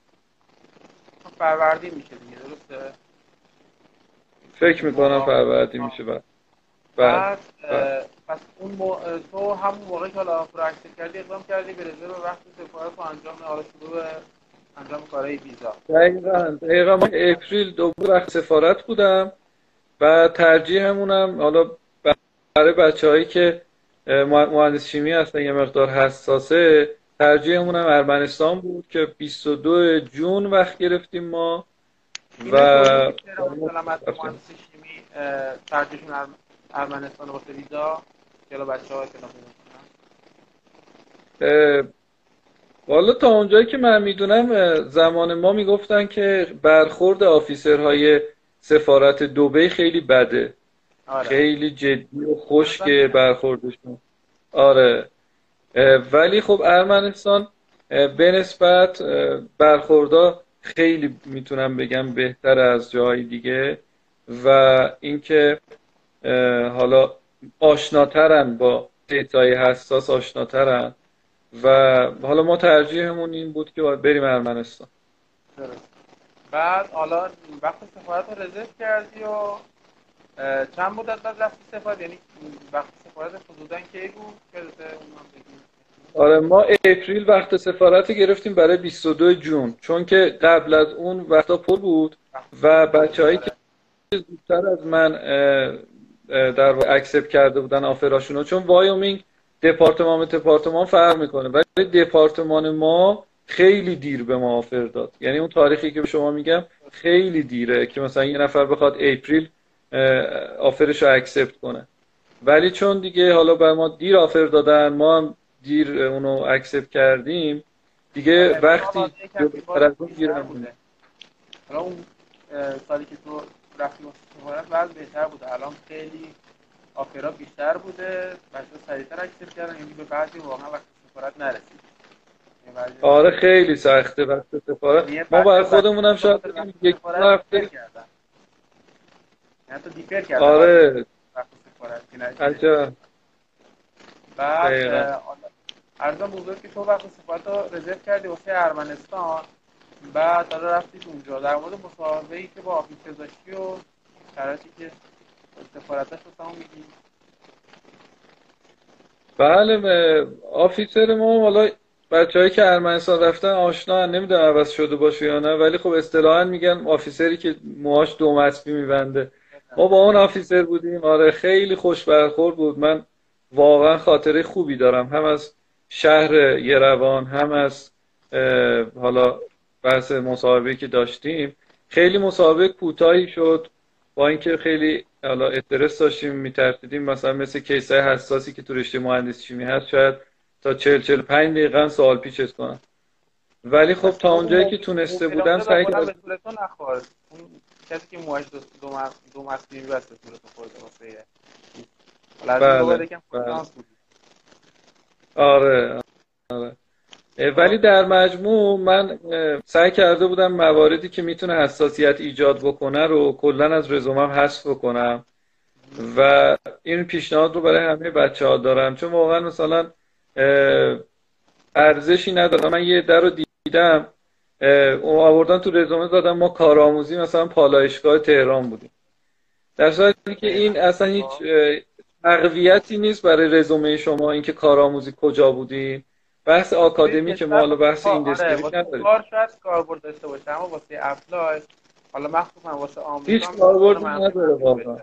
فروردین میشه دیگه درسته؟ فکر می‌کنم فروردین میشه بعد. بعد پس اون مو... تو همون موقع که حالا offer accept کردی اقدام کردی به رزرو وقت سفارت و انجام حالا شروع انجام کارهای ویزا. دقیقا. دقیقا. من اپریل دو وقت سفارت بودم و ترجیح همونم حالا برای بچه هایی که مهندس شیمی هستن یه مقدار حساسه ترجیحمون هم ارمنستان بود که 22 جون وقت گرفتیم ما و مهندس شیمی ترجیحشون ارمنستان واسه ویزا که بچه والا تا اونجایی که من می‌دونم زمان ما می‌گفتن که برخورد officer های سفارت دوبی خیلی بده. آره. خیلی جدی و خشک برخوردشون. آره. ولی خب ارمنستان به نسبت برخوردا خیلی می‌تونم بگم بهتر از جاهای دیگه و اینکه حالا آشناترن با data ی حساس آشناترن. و حالا ما ترجیحمون این بود که باید بریم ارمنستان. بعد حالا وقت سفارت رو رزرو کردی و چند مدت بعد رفتی سفارت؟ یعنی وقت سفارت حدودا کی بود؟ آره ما April وقت سفارت گرفتیم برای 22 June چون که قبل از اون وقتا پر بود و بچههایی که زودتر از من در accept کرده بودن offer اشونو چون وایومینگ دپارتمان به دپارتمان فرق می‌کنه. ولی دپارتمان ما خیلی دیر به ما offer داد. یعنی اون تاریخی که به شما میگم خیلی دیره که مثلا یه نفر بخواد April offer ش رو accept کنه. ولی چون دیگه حالا بر ما دیر offer دادن ما هم دیر اونو accept کردیم دیگه آره، وقتی حالا اون سالی که تو رفتی سفارت وضع بهتر بوده. الان خیلی آفرا بیشتر بوده. بچه سریعتر اکسپت کردن. یعنی به بعضی واقعا وقت سفارت نرسید. یعنی آره خیلی سخته وقت سفارت. ما برای خودمون هم شاید یک هفته. یعنی تو دیپر کردم آره. وقت سفارت بعد ارزم بزرگ که تو وقت سفارت رو رزرو کردی واسه ارمنستان. بعد حالا رفتید اونجا. در مورد مصاحبه ای که با آفیسر داشتی و شرایطی که سفارتش رو میگی بله آفیسر ما حالا بچههایی که ارمنستان رفتن آشنا نمی‌دونم عوض شده باشه یا نه ولی خب اصطلاحا میگن آفیسری که موهاش دو مسبی میبنده. ما با اون آفیسر بودیم آره خیلی خوش برخورد بود. من واقعا خاطره خوبی دارم. هم از شهر یروان هم از حالا بحث مصاحبه که داشتیم خیلی مصاحبه کوتاهی شد با اینکه خیلی حالا استرس داشتیم میترسیدیم. مثلا مثل کیسای حساسی که تو رشته مهندسی شیمی هست شاید تا 40 45 دقیقه سوال پیچت کنم ولی خب تا اونجایی که تونسته بودم سعی کردم کسی که موهاش دو دو دو مسبی میبست به صورت خورده واسه حالا بله، بله. آره آره. ولی در مجموع من سعی کرده بودم مواردی که می‌تونه حساسیت ایجاد بکنه رو کلا از رزومم حذف بکنم و این پیشنهاد رو برای همه بچه ها دارم. چون واقعا مثلا ارزشی نداره من یه در رو دیدم آوردن تو رزومه دادم. ما کارآموزی مثلا پالایشگاه تهران بودیم. در صورتی که این اصلا هیچ تقویتی نیست برای رزومه شما اینکه کارآموزی کجا بودین. بحث آکادمی که ما حالا بحث آره، ایندستری واسه نداریم. کار شاید کاربرد داشته باشه اما واسه اپلای حالا مخصوصا واسه آمریکا هیچ کاربردی نداره واقعا.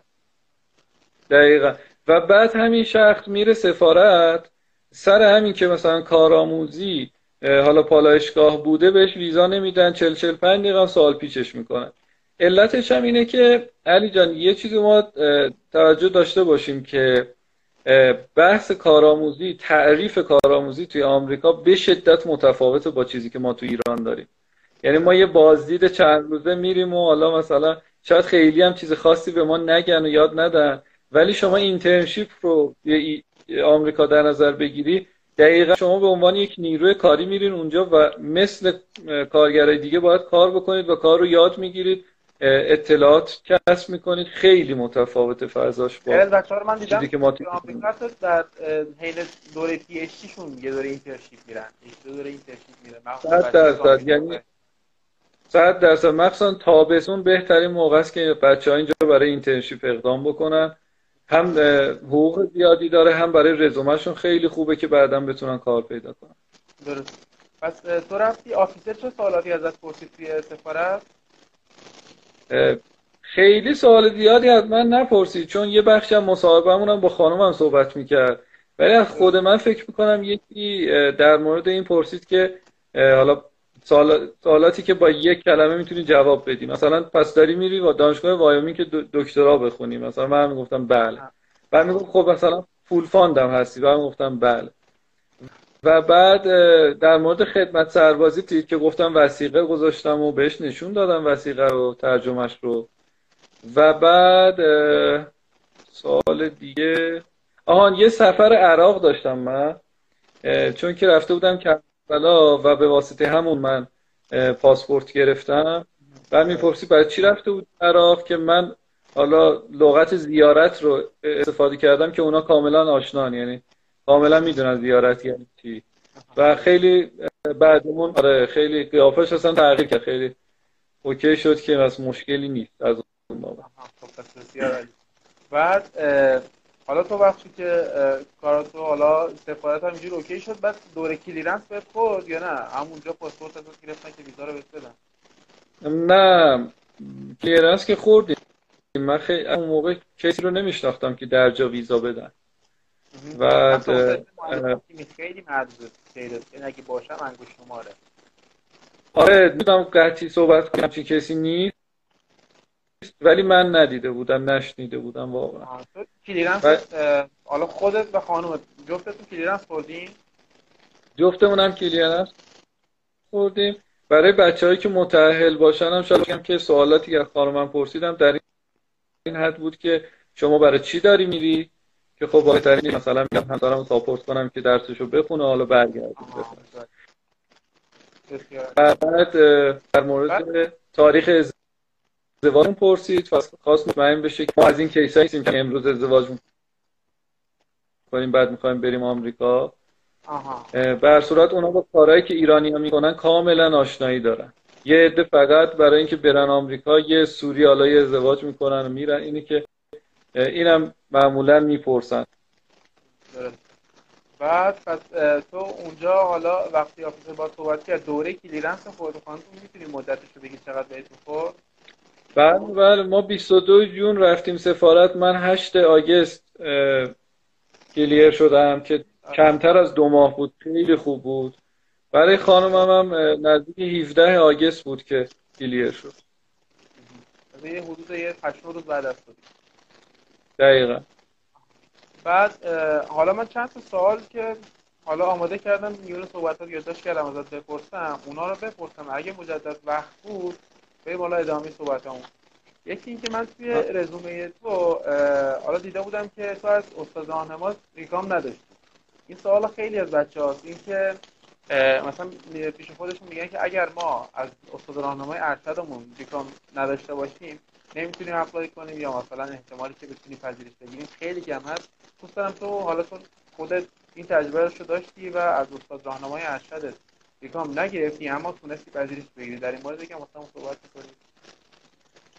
دقیقا. و بعد همین شخص میره سفارت سر همین که مثلا کارآموزی حالا پالایشگاه بوده بهش ویزا نمیدن 40 45 دقیقه سوال پیچش می‌کنن. علتش هم اینه که علی جان یه چیزی ما توجه داشته باشیم که بحث کارآموزی تعریف کارآموزی توی آمریکا به شدت متفاوته با چیزی که ما تو ایران داریم. یعنی ما یه بازدید چند روزه میریم و حالا مثلا شاید خیلی هم چیز خاصی به ما نگن و یاد ندن. ولی شما اینترنشیپ رو آمریکا در نظر بگیری دقیقا شما به عنوان یک نیروی کاری میرین اونجا و مثل کارگرای دیگه باید کار بکنید و کار رو یاد می‌گیرید. اطلاعات کسب می‌کنید. خیلی متفاوت فضاش با رو من دیدم. که ما تو در حین دوره PhD شون یه دوره internship میرن. دو دوره اینترنشیپ میرن. مخصوصا صد بچه‌های درصد. زامبی یعنی دوره. صد درصد. مخصوصا تابستون بهترین موقع است که بچه ها اینجا برای internship اقدام بکنن. هم حقوق زیادی داره هم برای رزومهشون خیلی خوبه که بعدا بتونن کار پیدا کنن. درست. پس تو رفتی officer چه سوالاتی ازت پرسید توی سفارت؟ خیلی سوال زیادی از من نپرسید چون یه بخشی از مصاحبهمون هم با خانومم صحبت می‌کرد. ولی از خود من فکر می‌کنم یکی در مورد این پرسید که حالا سوال- سوالاتی که با یک کلمه می‌تونی جواب بدی. مثلا پس داری میری و دانشگاه وایومینگ که دکترا بخونی. مثلا من می‌گفتم بله. بعد می‌گفت خب مثلا full fund م هستی. بعد می‌گفتم بله. و بعد در مورد خدمت سربازی دید که گفتم وثیقه گذاشتم و بهش نشون دادم وثیقه رو ترجمهش رو. و بعد اه، سوال دیگه. آهان یه سفر عراق داشتم من چون که رفته بودم کربلا و به واسطه همون من پاسپورت گرفتم. بعد می‌پرسی برای چی رفته بود عراق؟ که من حالا لغت زیارت رو استفاده کردم که اونا کاملا آشنان یعنی کاملا می‌دونن زیارت یعنی چی. و خیلی بعدمون آره خیلی قیافش اصلا تغییر کرد. خیلی okay شد که از مشکلی نیست از اون بابت آها، خب. بعد حالا تو وقتی که کاراتو حالا سفارت هم اینجوری okay شد بعد دوره clearance بهت خورد یا نه؟ همونجا پاسپورت ازت گرفتن که ویزا رو بهت بدن. نه clearance که خوردیم. من خیلی اون موقع کسی رو نمیشناختم که در جا ویزا بدن. مهندسی خیلی اگه باشم انگشت شماره. آره می‌دونم قطعی صحبت کنم چی کسی نیست ولی من ندیده بودم نشنیده بودم واقعا. clearance و- حالا خودت و خانومت جفتتون clearance خوردین؟ جفتمون هم clearance خوردیم. برای بچههایی که متأهل باشن هم شاید بگم که سوالاتی که از خانمم پرسیدم در این حد بود که شما برای چی داری میری؟ که خب بهترین مثلا میگم همسرم رو ساپورت کنم که درسشو بخونه حالا برگرده بعد در مورد تاریخ ازدواج پرسید خواست مطمئن بشه که ما از این کیس هستیم که امروز ازدواج می‌کنیم بعد می‌خوایم بریم آمریکا. به هر صورت اونا با کارهایی که ایرانی ها می‌کنن کاملا آشنایی دارن. یه عده فقط برای اینکه برن آمریکا یه سوری حالا ازدواج می‌کنن و میرن. اینی که اینم معمولا می‌پرسن. بعد پس تو اونجا حالا وقتی آفیسر با صحبت کرد دوره کلیرنس خود خانتون می‌تونی مدتش رو بگی چقدر بهتون خورد؟ بله بله ما 22 جون رفتیم سفارت. من 8 آگست کلیر شدم که کمتر از دو ماه بود. خیلی خوب بود. برای خانمم هم نزدیک 17 آگست بود که کلیر شد. یه حدود یه 8 روز بعد از بود دقیقا. بعد حالا من چند تا سوال که حالا آماده کردم صحبت رو یادداشت کردم ازت بپرسم. اونا رو بپرسم. اگه مجدد وقت بود بریم حالا ادامه صحبتمون یکی اینکه من توی رزومه تو حالا دیده بودم که تو از استاد راهنما ریکام نداشتی. این سوال خیلی از بچه هاست. این که مثلا پیش خودشون میگن که اگر ما از استاد راهنمای ارشدمون recom نداشته باشیم نمی‌تونیم apply کنیم یا مثلا احتمالی که بتونیم پذیرش بگیریم. خیلی کم هست. دوست دارم تو حالا چون خودت این تجربه رو داشتی و از استاد راهنمای ارشدت recom نگرفتی اما تونستی پذیرش بگیری. در این مورد یکم مثلا صحبت کنیم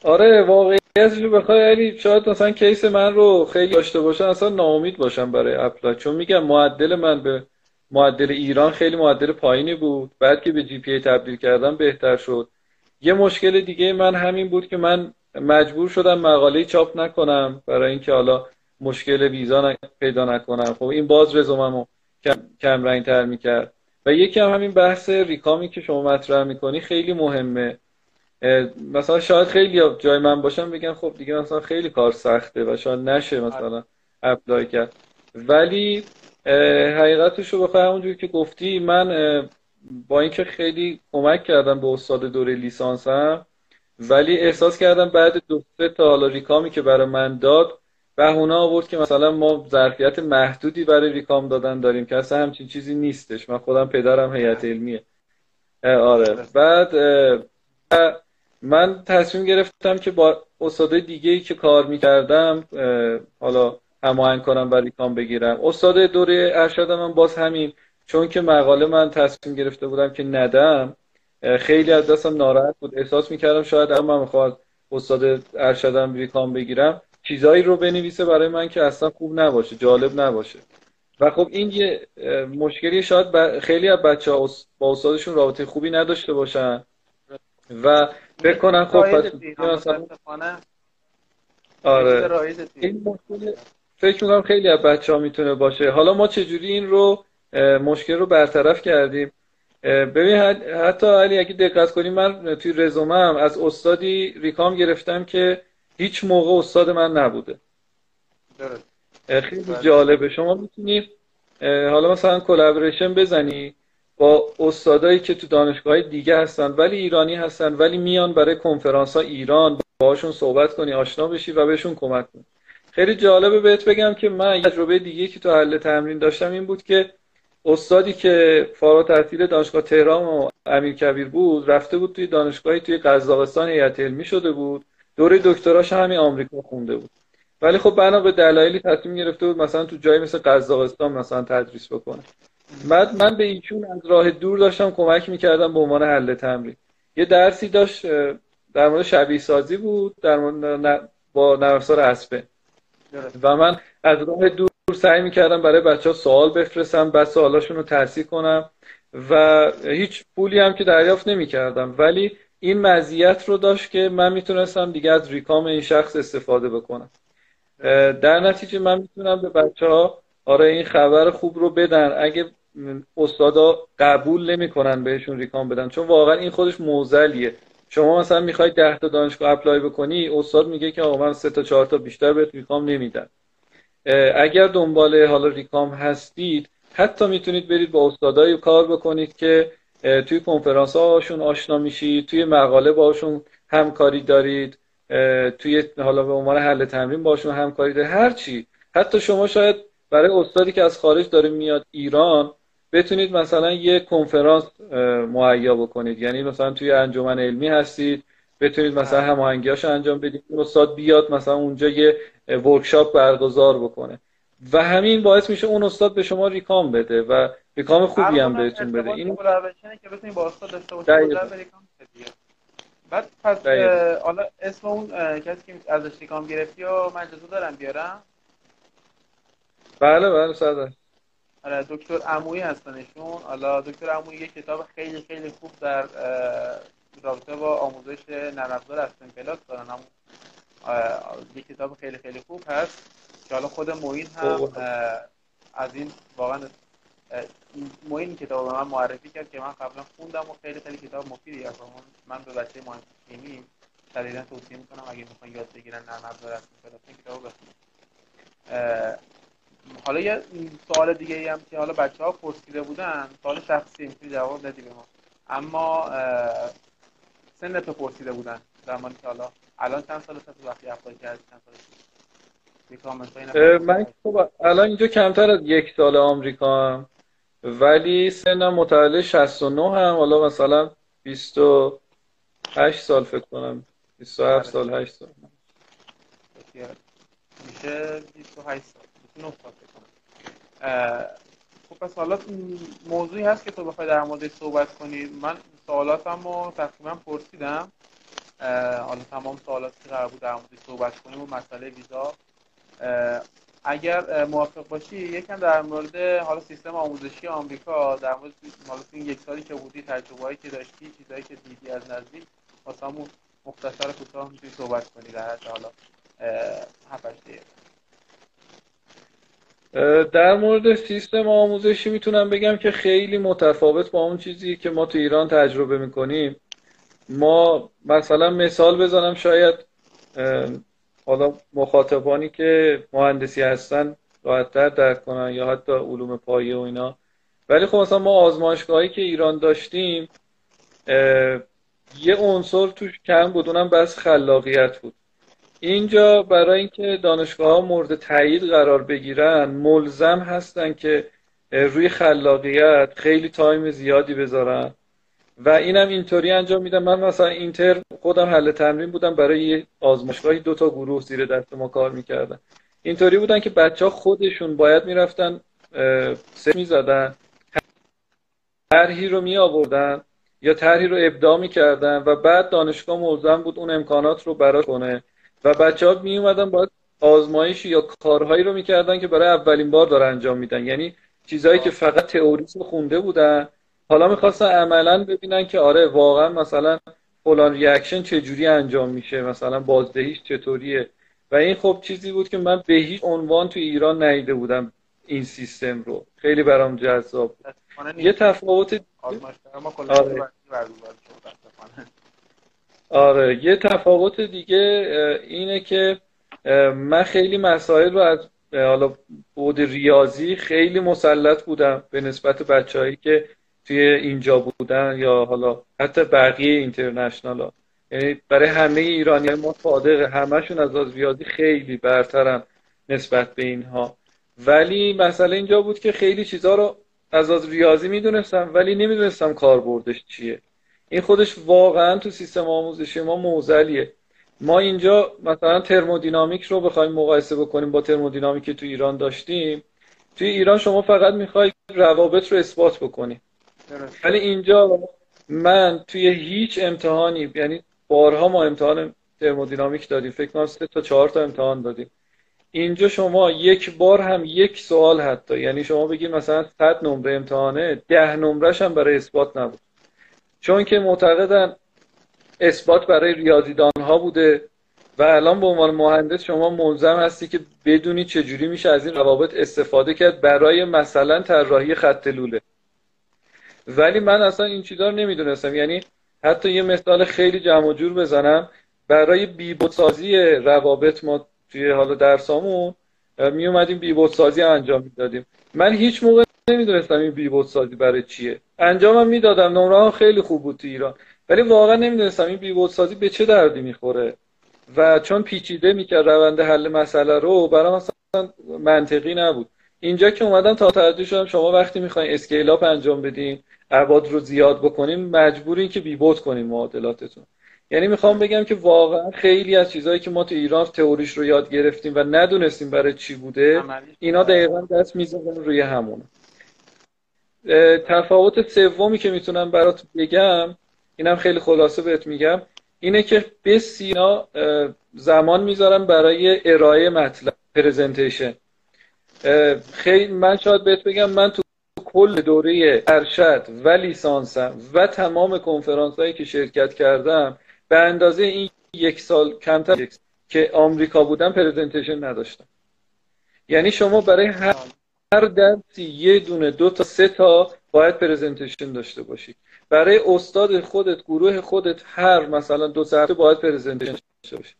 آره واقعیتش رو بخوای علی شاید مثلا case من رو خیلی داشته باشن اصلا ناامید باشم برای apply. چون میگم معدل من به معدل ایران خیلی معدل پایینی بود. بعد که به جی پی تبدیل کردم بهتر شد. یه مشکل دیگه من همین بود که من مجبور شدم مقاله چاپ نکنم برای اینکه حالا مشکل ویزا پیدا نکنم. خب این باز رزوممو کم, کم رنگ تر می‌کرد. و یکی هم همین بحث ریکامی که شما مطرح می‌کنی خیلی مهمه. مثلا شاید خیلی جای من باشم بگن خب دیگه مثلا خیلی کار سخته و شاید نشه مثلا اپلای کرد. ولی حقیقتش رو بخواه همونجوری که گفتی من با اینکه خیلی کمک کردم به استاد دوره لیسانسم ولی احساس کردم بعد دو سه تا حالا ریکامی که برای من داد بهونه آورد که مثلا ما ظرفیت محدودی برای ریکام دادن داریم که اصلا همچین چیزی نیستش. من خودم پدرم هیئت علمیه. آره. بعد من تصمیم گرفتم که با استاد دیگه ای که کار می‌کردم حالا هماهنگ کنم و ریکام بگیرم. استاد دوره ارشد من باز همین. چون که مقاله من تصمیم گرفته بودم که ندم خیلی از دستم ناراحت بود. احساس می‌کردم شاید اما من می‌خواد استاد ارشدم ریکام بگیرم. چیزایی رو بنویسه برای من که اصلا خوب نباشه جالب نباشه. و خب این یه مشکلی شاید خیلی از بچه ها با استادشون رابطه خوبی نداشته باشن. و بکنن خب پس آره. این مشکل فکر می‌کنم خیلی از بچه ها می‌تونه باشه. حالا ما چجوری این رو مشکل رو برطرف کردیم؟ ببین حتی علی اگه دقت کنیم من توی رزومم از استادی recom گرفتم که هیچ موقع استاد من نبوده. خیلی بله. جالبه. شما می‌تونی حالا مثلا collaboration بزنی با استادایی که تو دانشگاه دیگه هستن ولی ایرانی هستن ولی میان برای کنفرانس ها ایران باهاشون صحبت کنی آشنا بشی و بهشون کمک کنی خیلی جالبه بهت بگم که من تجربه دیگه که تو حل تمرین داشتم این بود که استادی که فارغ التحصیل دانشگاه تهران و امیر کبیر بود رفته بود توی دانشگاهی توی قزاقستان هیئت علمی شده بود. دوره دکتراش همین آمریکا خونده بود. ولی خب بنا به دلایلی تصمیم گرفته بود مثلا تو جایی مثل قزاقستان مثلا تدریس بکنه. بعد من به ایشون از راه دور داشتم کمک می‌کردم به عنوان حل تمرین. یه درسی داشت در مورد شبیه سازی بود در مورد با نرسار اسپه و من از راه دور سعی می‌کردم برای بچه ها سوال بفرستم بعد سوالاشون رو تحصیل کنم و هیچ پولی هم که دریافت نمی‌کردم. ولی این مزیت رو داشت که من می‌تونستم دیگه از ریکام این شخص استفاده بکنم. در نتیجه من می‌تونم به بچه ها آره این خبر خوب رو بدن. اگه استادا قبول نمی‌کنن بهشون recom بدن چون واقعا این خودش معضلیه. شما مثلا می‌خوای 10 تا دانشگاه apply بکنی استاد میگه که آقا من سه تا چهار تا بیشتر بهت recom نمیدم. اگر دنبال حالا recom هستید حتی می‌تونید برید با استادایی کار بکنید که توی کنفرانس هاشون آشنا میشید توی مقاله هاشون همکاری دارید توی حالا به عنوان حل تمرین باشون همکاری دارید هر چی. حتی شما شاید برای استادی که از خارج داره میاد ایران بتونید مثلا یه کنفرانس مهیا بکنید. یعنی مثلا توی انجمن علمی هستید بتونید مثلا هماهنگیاش انجام بدید. استاد بیاد مثلا اونجا یه ورکشاپ برگزار بکنه. و همین باعث میشه اون استاد به شما ریکام بده و ریکام خوبی هم بهتون بده. این که بتونید با استاد بعد پس حالا اسم اون کسی که ازش ریکام گرفتی و من اجازه دارم بیارم؟ بله بله صدر آره دکتر عمویی هستنشون حالا دکتر عمویی یه کتاب خیلی خیلی خوب در رابطه با آموزش نرم افزار هستن. پلاس دارن هم یه کتاب خیلی خیلی خوب هست. که حالا خود موین هم از این واقعا موین کتاب به من معرفی کرد که من قبلا خوندم و خیلی خیلی کتاب مفیدی هست. من به بچه مهندسی شیمی شدیدا توصیه می‌کنم اگه می‌خوان یاد بگیرن نرم افزار کتاب بخونید حالا یه سوال دیگه ای هم که حالا بچه ها پرسیده بودن سوال شخصی می‌تونی جواب بدی به ما. اما سن تو پرسیده بودن. زمانی که حالا الان چند سال تو وقتی اپلای کردی چند سال من خب الان اینجا کمتر از یک سال آمریکا هم. ولی سنم متولد 69 هم. حالا مثلا 28 سال فکر کنم. 27 سال 8 سال. میشه 28 سال. خب پس حالا موضوعی هست که تو بخوای در موردش صحبت کنی. من سوالاتم رو تقریبا پرسیدم. حالا تمام سوالاتی که قرار بود در موردش صحبت کنیم و مسئله ویزا. اگر موافق باشی یکم در مورد حالا سیستم آموزشی آمریکا در مورد حالا این یک سالی که بودی تجربه‌ای که داشتی چیزایی که دیدی از نزدیک واسمون مختصر کوتاه می‌تونی صحبت کنی در حد حالا 7 دقیقه. در مورد سیستم آموزشی می‌تونم بگم که خیلی متفاوت با اون چیزی که ما تو ایران تجربه می‌کنیم. ما مثلا مثال بزنم شاید حالا مخاطبانی که مهندسی هستن راحتتر درک کنن یا حتی علوم پایه و اینا. ولی خب مثلا ما آزمایشگاهی که ایران داشتیم یه عنصر توش کم بود اونم بس خلاقیت بود. اینجا برای اینکه دانشگاه ها مورد تایید قرار بگیرن ملزم هستن که روی خلاقیت خیلی تایم زیادی بذارن. و اینم اینطوری انجام میدم. من مثلا اینتر خودم حل تمرین بودم برای آزمایشگاهی دو تا گروه زیر دست ما کار می‌کردن. اینطوری بودن که بچه ها خودشون باید می‌رفتن سه می‌زدن طرحی رو می آوردن یا طرحی رو ابداع می‌کردن و بعد دانشگاه ملزم بود اون امکانات رو برای کنه. و بچه ها می اومدن باید آزمایشی یا کارهایی رو می‌کردن که برای اولین بار داره انجام میدن. یعنی چیزهایی که فقط تئوریش رو خونده بودن حالا می‌خواستن عملا ببینن که آره واقعا مثلا فلان ریاکشن چجوری انجام میشه مثلا بازدهیش چطوریه. و این خب چیزی بود که من به هیچ عنوان تو ایران ندیده بودم این سیستم رو. خیلی برام جذاب بود. یه تفاوت آره. آره. یه تفاوت دیگه اینه که من خیلی مسائل رو از حالا بود ریاضی خیلی مسلط بودم به نسبت بچههایی که توی اینجا بودن یا حالا حتی بقیه اینترنشنال ها یعنی برای همه ایرانی ما صادق همشون از ریاضی خیلی برترن نسبت به اینها. ولی مسئله اینجا بود که خیلی چیزها رو از از ریاضی می‌دونستم ولی نمی‌دونستم کاربردش چیه. این خودش واقعا تو سیستم آموزشی ما موزلیه. ما اینجا مثلا ترمودینامیک رو بخوایم مقایسه بکنیم با ترمودینامیک که تو ایران داشتیم. توی ایران شما فقط می‌خوای روابط رو اثبات بکنی. ولی اینجا من توی هیچ امتحانی یعنی بارها ما امتحان ترمودینامیک دادیم. فکر کنم سه تا چهار تا امتحان دادیم. اینجا شما یک بار هم یک سوال حتی. یعنی شما بگید مثلا 100 نمره امتحانه ده نمرش هم برای اثبات نبود. چون که معتقدن اثبات برای ریاضیدان ها بوده و الان به عنوان مهندس شما ملزم هستی که بدونی چجوری میشه از این روابط استفاده کرد برای مثلا طراحی خط لوله. ولی من اصلا این چیزا رو نمی‌دونستم. یعنی حتی یه مثال خیلی جمع جور بزنم. برای بیبوت سازی روابط ما توی حالا درسامون می اومدیم بیبوت سازی انجام می‌دادیم. من هیچ موقع نمی‌دونستم این بیبوت سازی برای چیه. انجامم می‌دادم. نمره خیلی خوب بود تو ایران. ولی واقعا نمی‌دونستم این بیبوت سازی به چه دردی می‌خوره. و چون پیچیده می‌کرد روند حل مسئله رو برای مثلا منطقی نبود. اینجا که اومدم تا توجه شدم شما وقتی می‌خواین اسکیل اپ انجام بدین ابعاد رو زیاد بکنیم مجبورین که بیبوت کنیم معادلاتتون. یعنی می‌خوام بگم که واقعا خیلی از چیزهایی که ما تو ایران تئوریش رو یاد گرفتیم و ندونستیم برای چی بوده اینا دقیقا دست می‌زنن روی همون. تفاوت سومی که می‌تونم برات بگم اینم خیلی خلاصه بهت میگم اینه که به سینا زمان می‌ذارم برای ارائه مطلب presentation خیلی من شاید بهت بگم من تو کل دوره ارشد و لیسانسم و تمام کنفرانس هایی که شرکت کردم به اندازه این یک سال کمتر که آمریکا بودم presentation نداشتم. یعنی شما برای هر درسی یه دونه دو تا سه تا باید presentation داشته باشی. برای استاد خودت گروه خودت هر مثلا دو ساعته باید presentation داشته باشی.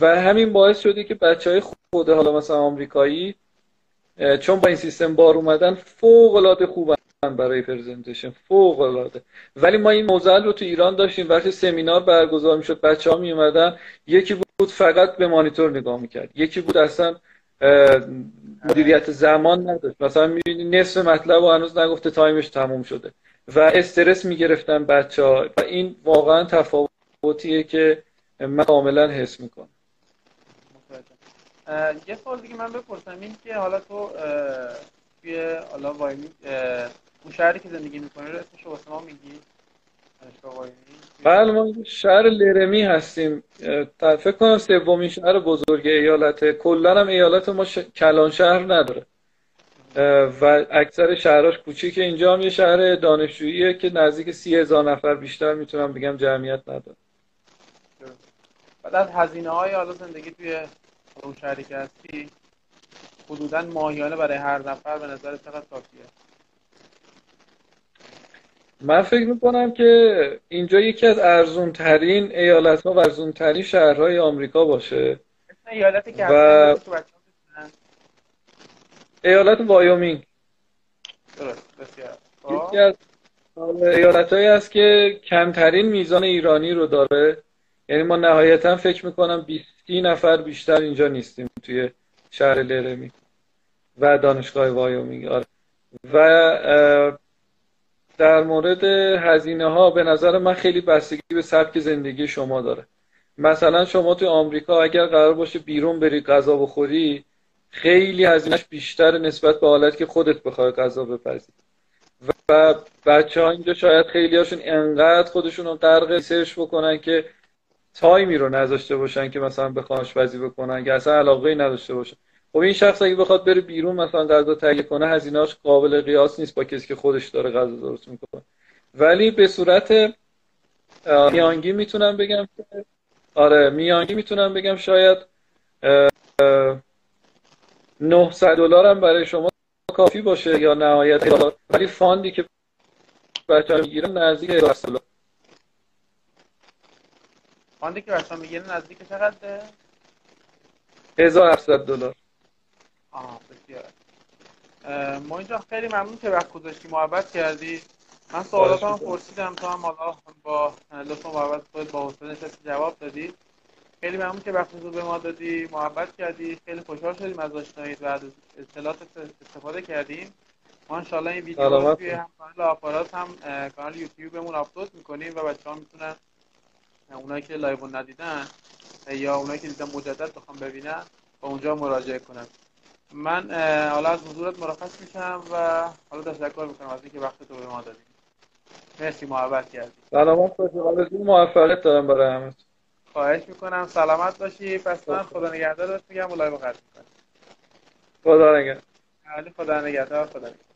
و همین باعث شده که بچه های خود حالا مثلا آمریکایی چون با این سیستم بار اومدن فوق العاده خوبن برای presentation فوق العاده ولی ما این موضوع رو تو ایران داشتیم وقتی سمینار برگزار می‌شد بچه ها می اومدن یکی بود فقط به مانیتور نگاه می‌کرد یکی بود اصلا مدیریت زمان نداشت. مثلا می‌بینی نصف مطلب و هنوز نگفته time ش تموم شده. و استرس می‌گرفتن بچه ها و این واقعا تفاوتیه که من کاملا حس می‌کنم. یه سوال دیگه من بپرسم. این که حالا تو توی حالا وایمی اون شهری که زندگی می‌کنی رو اسمش واسه ما میگی؟ بله ما شهر لرمی هستیم. فکر کنم سومین شهر بزرگ ایالته. کلا هم ایالت ما ش... کلان شهر نداره. و اکثر شهراش کوچیک اینجا هم یه شهر دانشجوییه که نزدیک سی هزار نفر بیشتر می‌تونم بگم جمعیت نداره. بعد از هزینه های حالا زندگی توی اون شهری که هستی حدودا ماهیانه برای هر نفر به نظر چقدر کافیه. من فکر می‌کنم که اینجا یکی از ارزون ترین ایالت ها و ارزون ترین شهرهای آمریکا باشه. ایالتی که و... ایالت وایومینگ درست بسیار. یکی از ایالت هایی است که کمترین میزان ایرانی رو داره. یعنی ما نهایتا فکر می‌کنم 20 نفر بیشتر اینجا نیستیم توی شهر لرمی و دانشگاه وایومینگ آره. و در مورد هزینه ها به نظر من خیلی بستگی به سبک زندگی شما داره مثلا شما تو آمریکا اگر قرار باشه بیرون بری غذا بخوری خیلی هزینهش بیشتر نسبت به حالت که خودت بخوای غذا بپزی و بچه ها اینجا شاید خیلی هاشون انقدر خودشون رو غرق research بکنن که time ی رو نذاشته باشن که مثلا بخوان آشپزی بکنن که اصلا علاقه نداشته باشن. خب این شخص اگه بخواد بره بیرون مثلا غذا تهیه کنه هزینه‌اش قابل قیاس نیست با کسی که خودش داره غذا درست می‌کنه. ولی به صورت میانگین می‌تونم بگم آره میانگین می‌تونم بگم شاید 900 دلار هم برای شما کافی باشه یا نهایت ولی fund ی که بچه‌ها می‌گیرن نزدیک 1000 دلار. fund ی که بچه‌ها می‌گیرن نزدیک چقدره 1700 دلار. آها بسیار. ما اینجا خیلی ممنون که وقت گذاشتی محبت کردی. من سوالات هم پرسیدم تو هم حالا با لطف محبت خود با حسن نشستی جواب دادی. خیلی ممنون که وقت رو به ما دادی محبت کردی. خیلی خوشحال شدیم از آشنایی و از اطلاعات استفاده کردیم. ما انشالله این ویدیو رو توی هم کانال آپارات هم کانال یوتیوبمون آپلود می‌کنیم و بچه ها می‌تونن اونایی که live ندیدن یا اونایی که دیدن مجدد بخوان ببینن با اونجا مراجعه کنن. من حالا از حضورت مرخص میشم و حالا تشکر می‌کنم از اینکه وقت تو به ما دادی. مرسی محبت کردی. سلامت باشی. آرزوی موفقیت دارم برای همه. خواهش می‌کنم. سلامت باشی. پس من خدا نگهدارت میگم و live قطع می‌کنم. خدا نگهدار. خدا نگهدار خدا نگهدار.